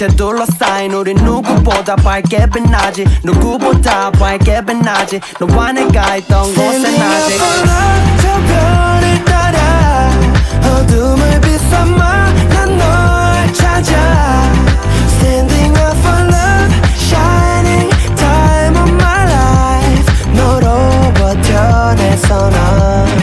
빛에 둘러싸인. 우리 누구보다 밝게 빛나지. 누구보다 밝게 빛나지. 너와 내가 있던 곳에 나지. 저 별을 따라 어둠을 비삼아 난 널 찾아. Standing up for love Shining time of my life. 너로 버텨내서 난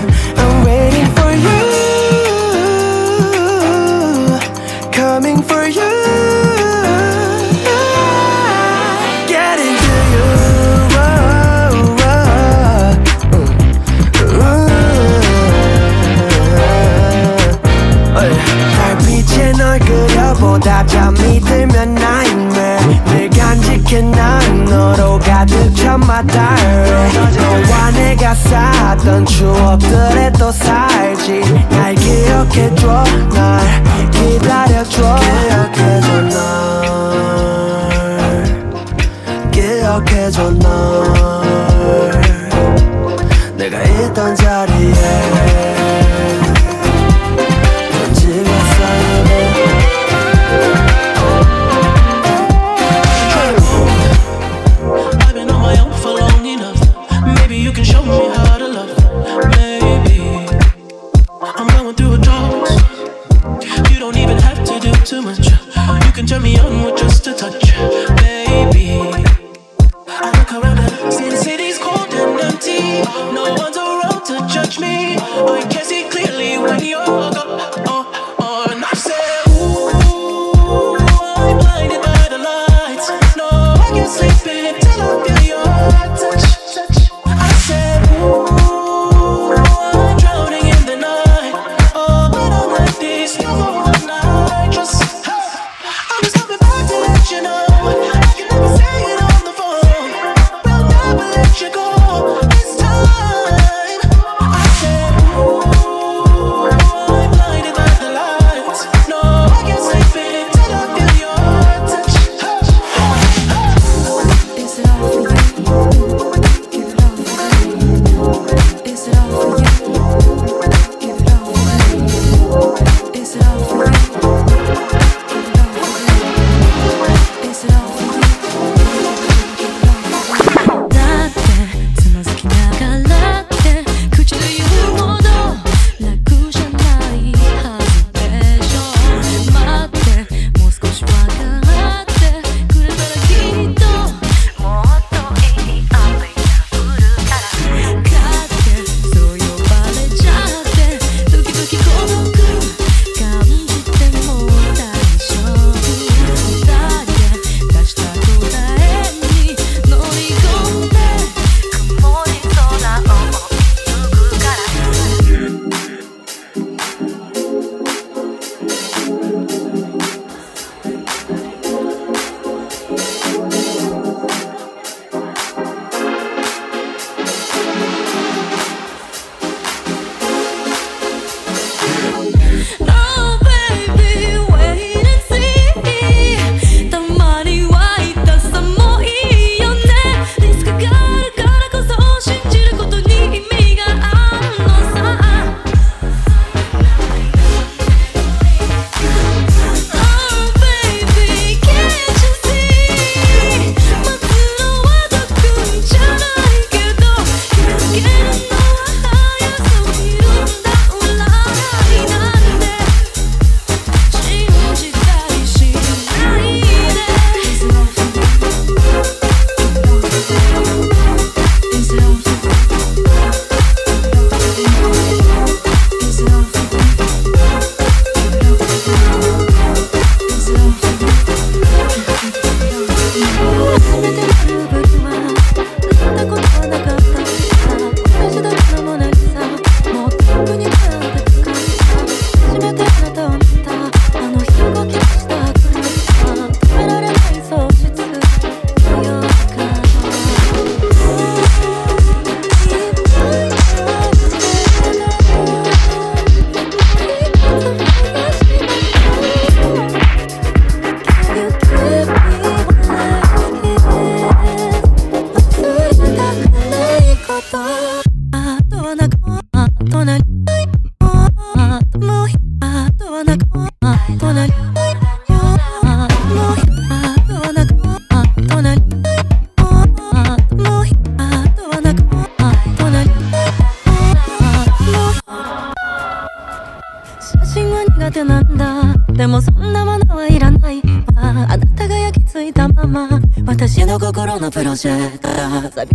보다 잠이 들면 nightmare 늘 간직해 난 너로 가득 diary 너와 내가 쌓았던 추억들에 또 살지. 날 기억해줘 날 기다려줘. 기억해줘 널 기억해줘 널 내가 있던 자리 You can turn me on with just a touch, baby. I look around and see the city's cold and empty. No one's around to judge me. I can see clearly when you're gone.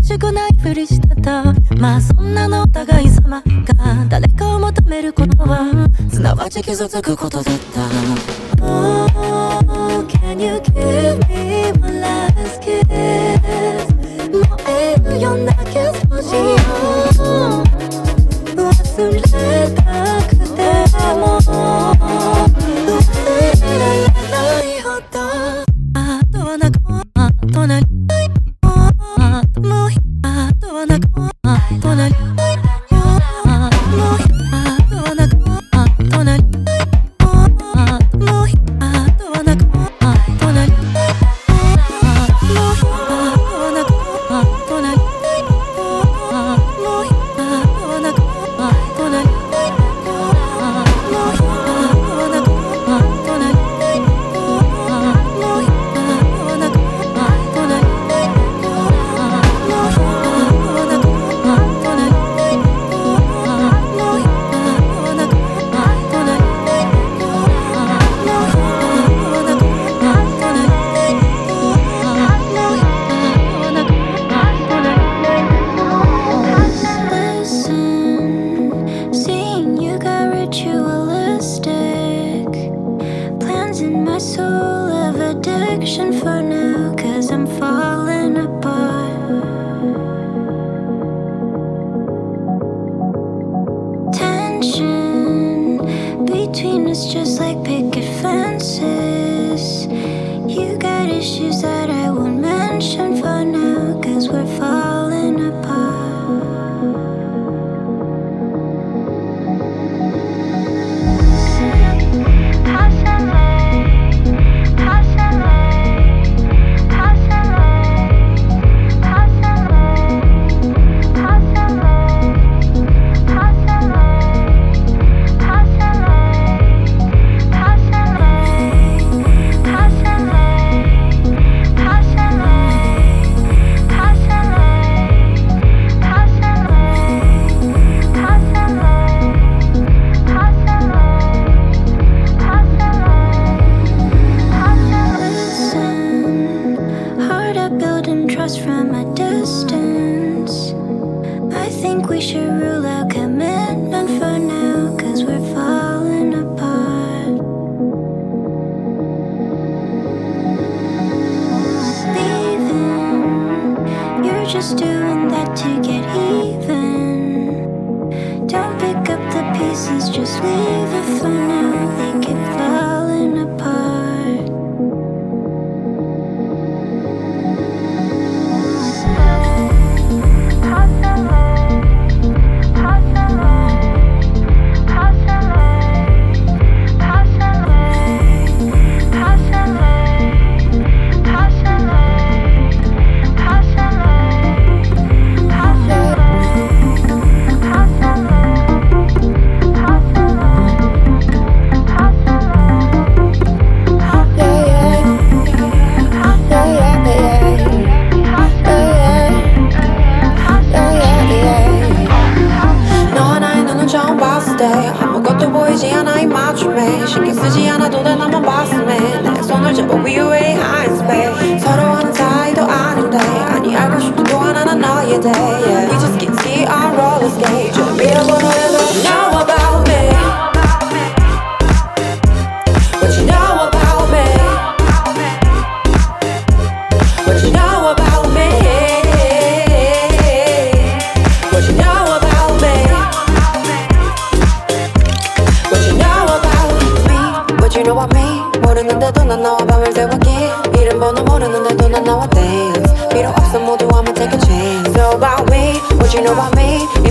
しくないふり trust from a distance. I think we should rule out commitment for now, cause we're falling apart. Leaving, you're just doing that to get even. Don't pick up the pieces, just leave. know about me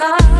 Don't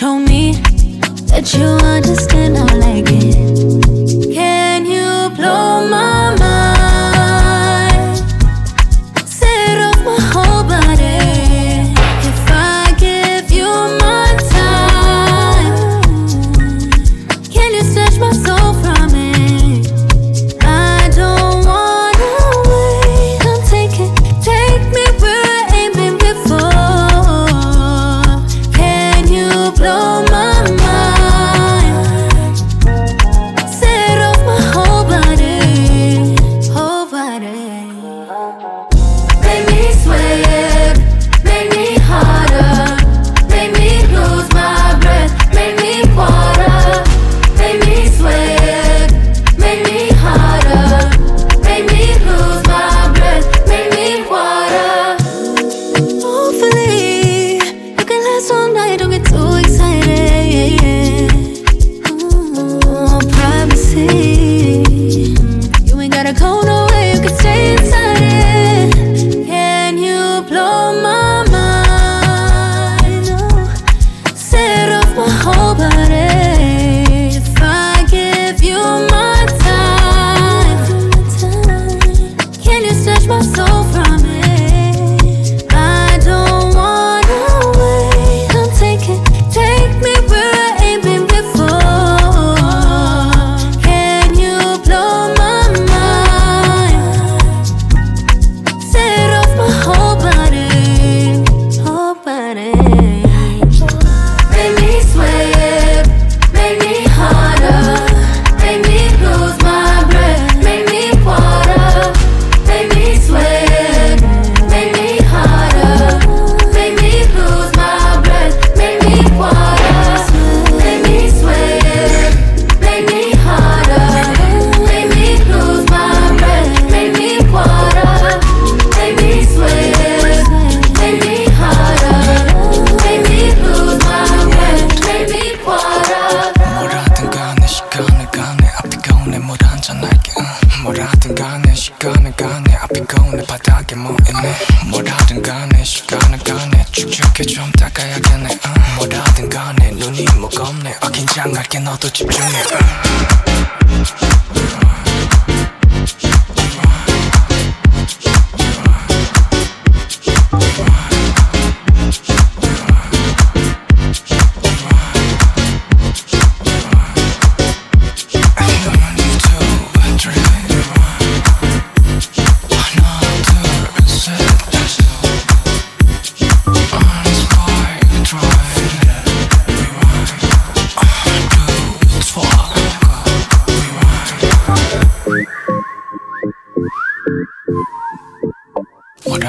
Show me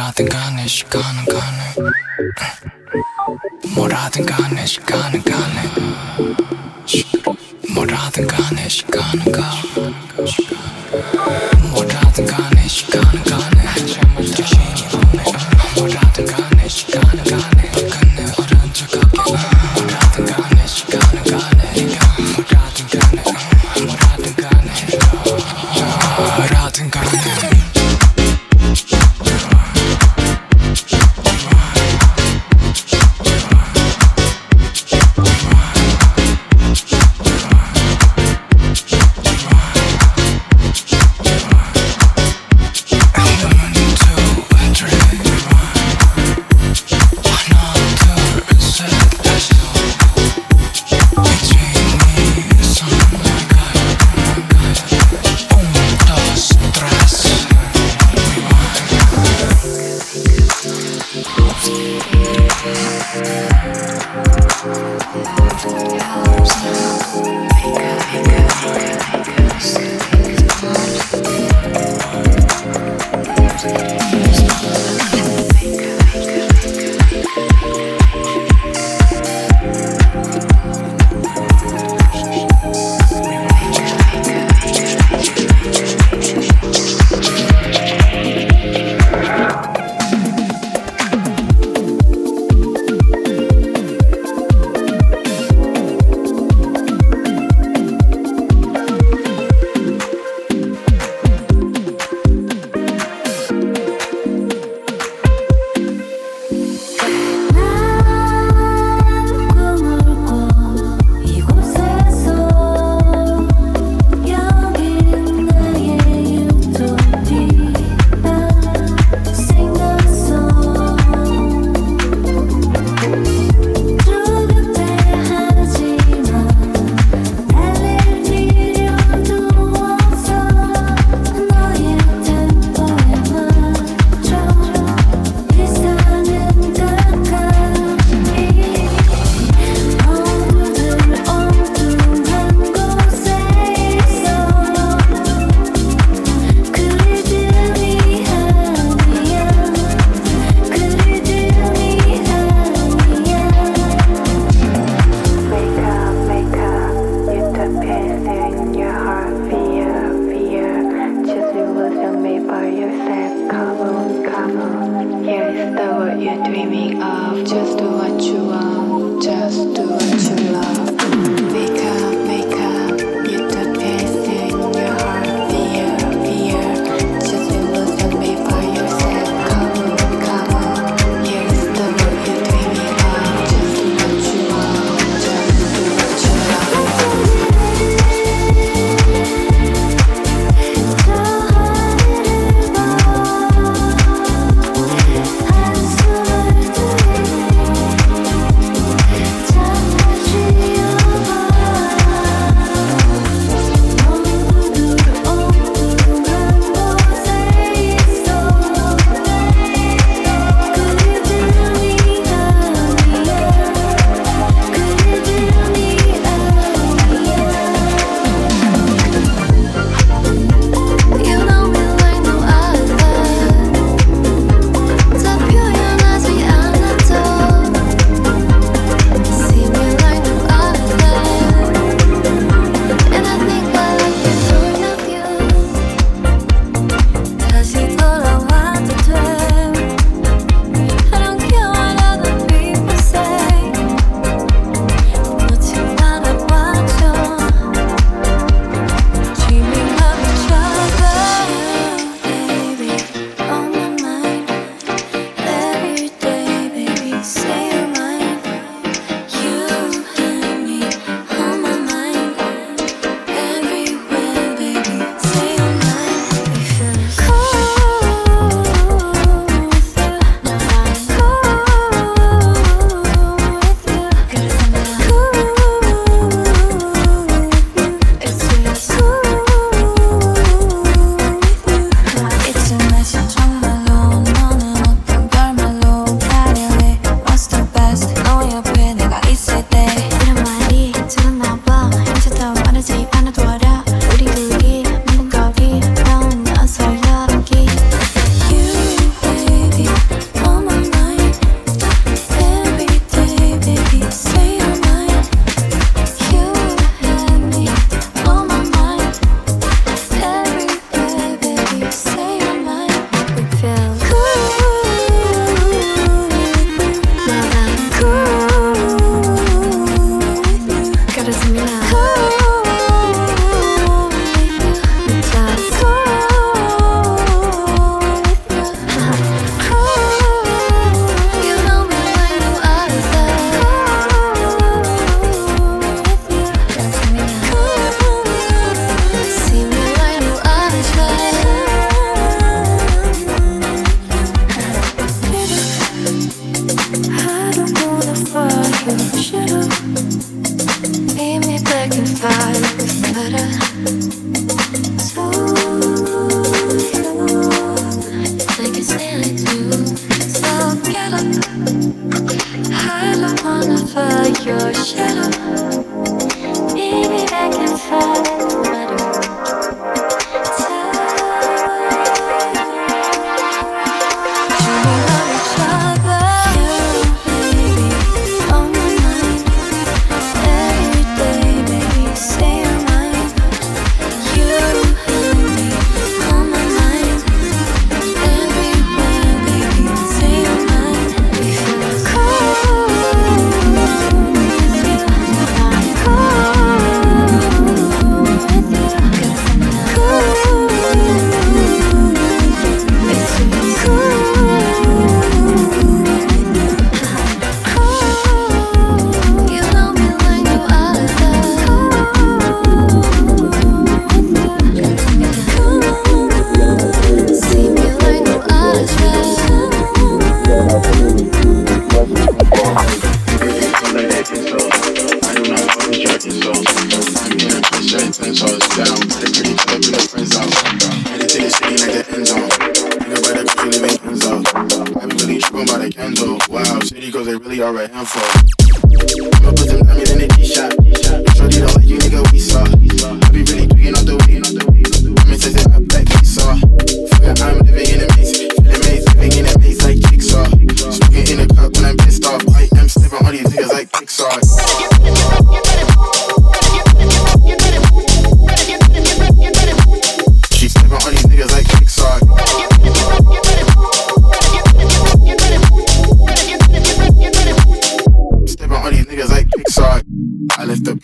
뭐라든 간에 시간은 가네. 뭐라든 간에 시간은 가네. 뭐라든 간에 시간은 가네.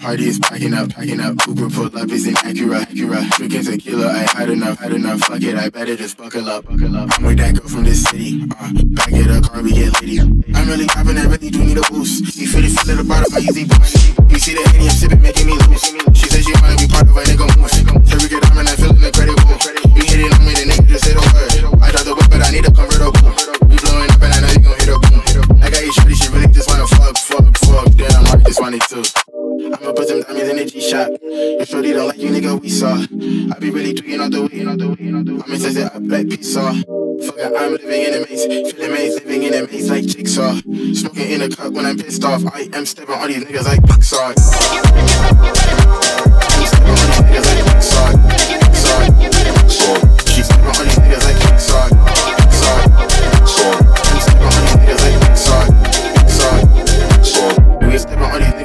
Party is packing up, packing up. Uber pulled up is in Acura, Acura. Drinking tequila, I had enough, had enough. Fuck it, I better just buckle up, buckle up. I'm with that girl from the city. Uh, back at a car, we get lady. I'm really popping, I really do need a boost. She feel it feel of the bottle, I easy boost. You see the Henny, I'm sipping, making me loose. She said she wanna be part of a nigga move. Here we get, I'm in, I'm feeling the credit pool. You hit it, I'm in, and nigga just hit a word. I drop the whip, but I need a convertible. We blowing up, and I know you gon' hit a boom. I got you shorty, she really just wanna fuck, fuck, fuck. Damn, I just want it too. I'ma put some diamonds in the G shop. If shorty don't like you, nigga, we saw. I be really tweaking out the way, out the way, out the way. I'm inside I like pizza. Fuck it, I'm living in a maze, feeling maze, living in a maze like jigsaw. Smoking in a cup when I'm pissed off. I am stepping on these niggas like Pixar. I'm stepping on these niggas like Pixar. Pixar. She's stepping on these niggas like Pixar. Pixar. I'm stepping on these niggas like Pixar. Pixar. We stepping on these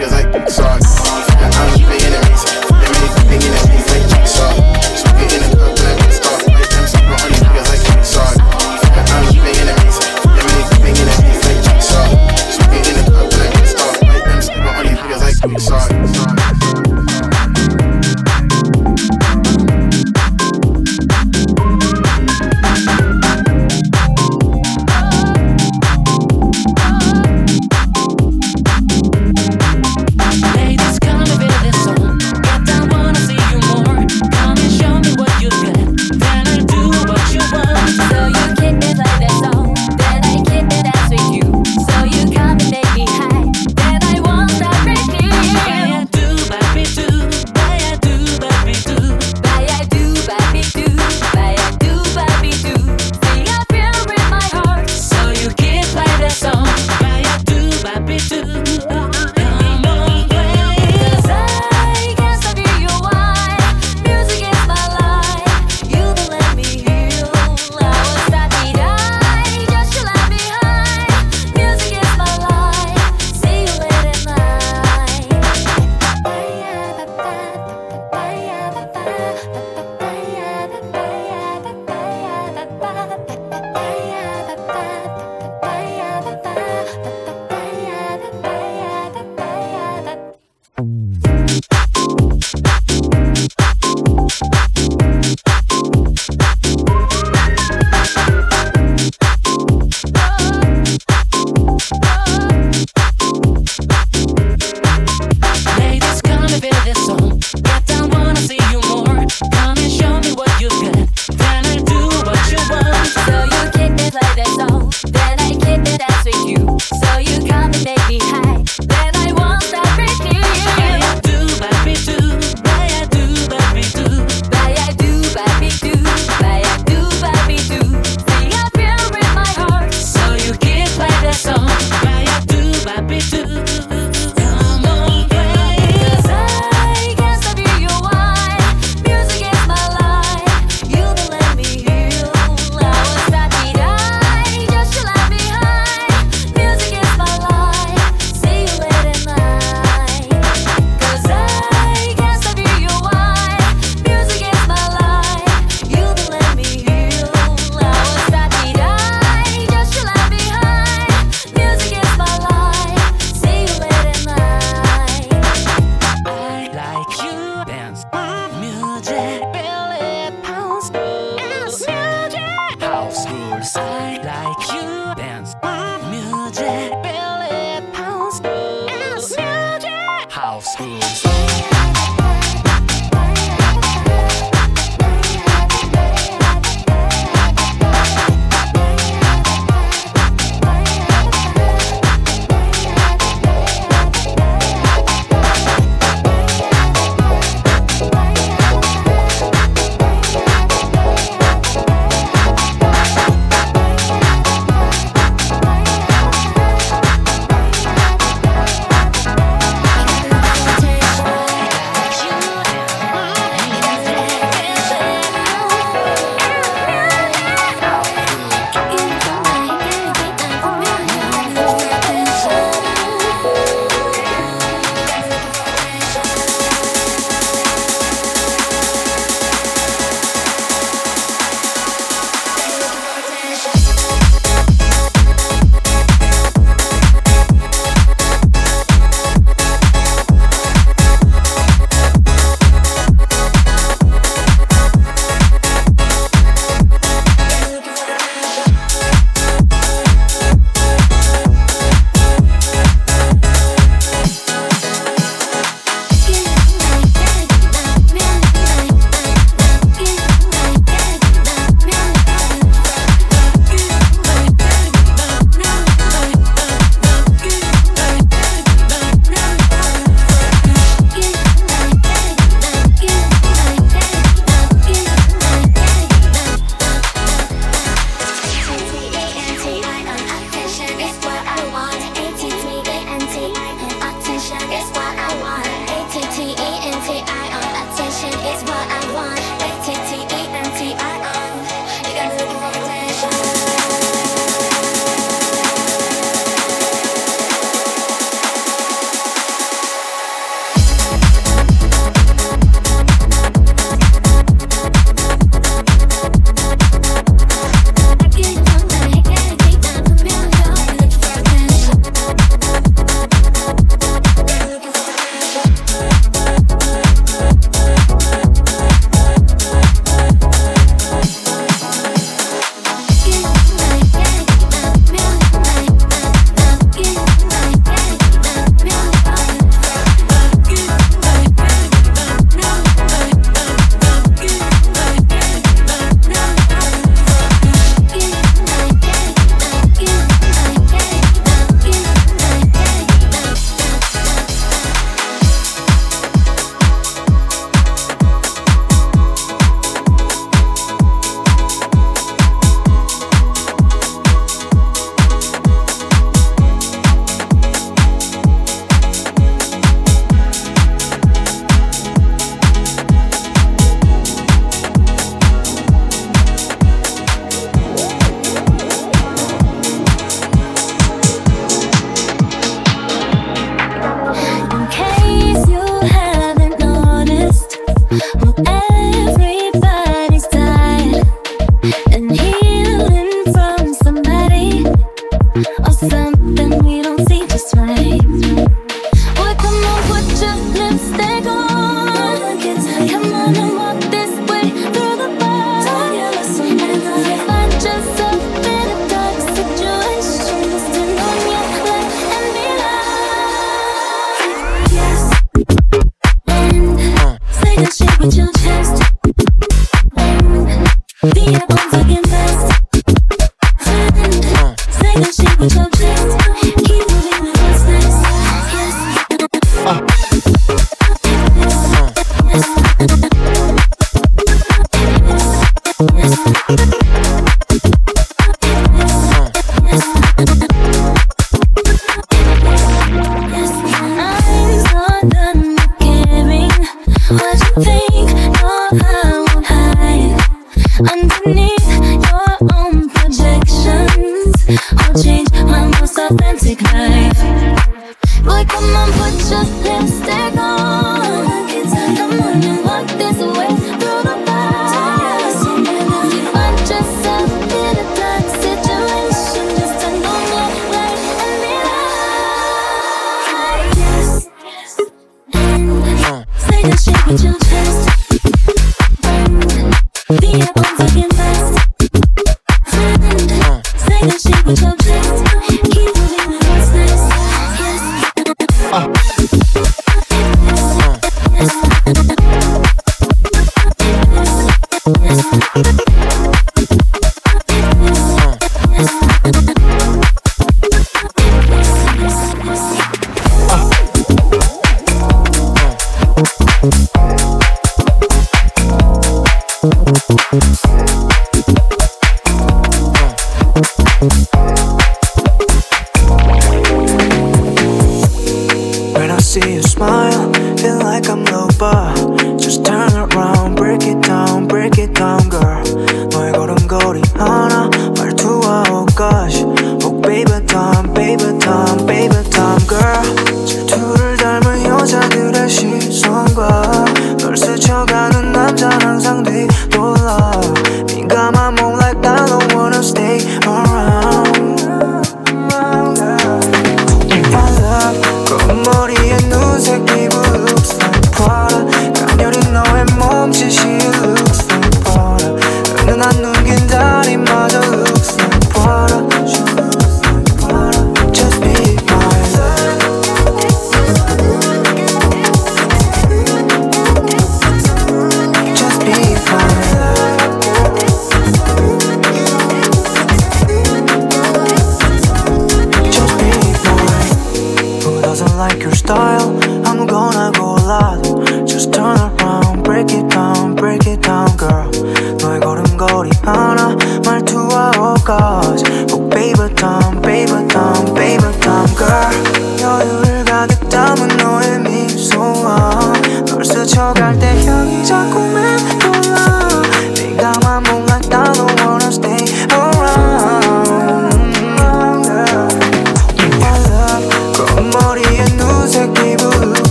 another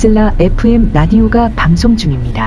이슬라 FM 라디오가 방송 중입니다.